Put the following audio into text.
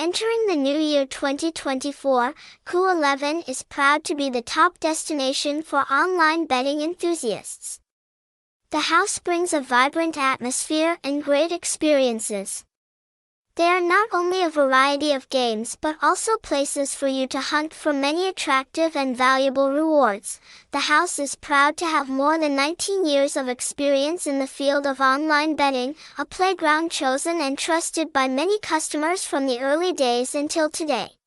Entering the new year 2024, Ku11 is proud to be the top destination for online betting enthusiasts. The house brings a vibrant atmosphere and great experiences. There are not only a variety of games but also places for you to hunt for many attractive and valuable rewards. The house is proud to have more than 19 years of experience in the field of online betting, a playground chosen and trusted by many customers from the early days until today.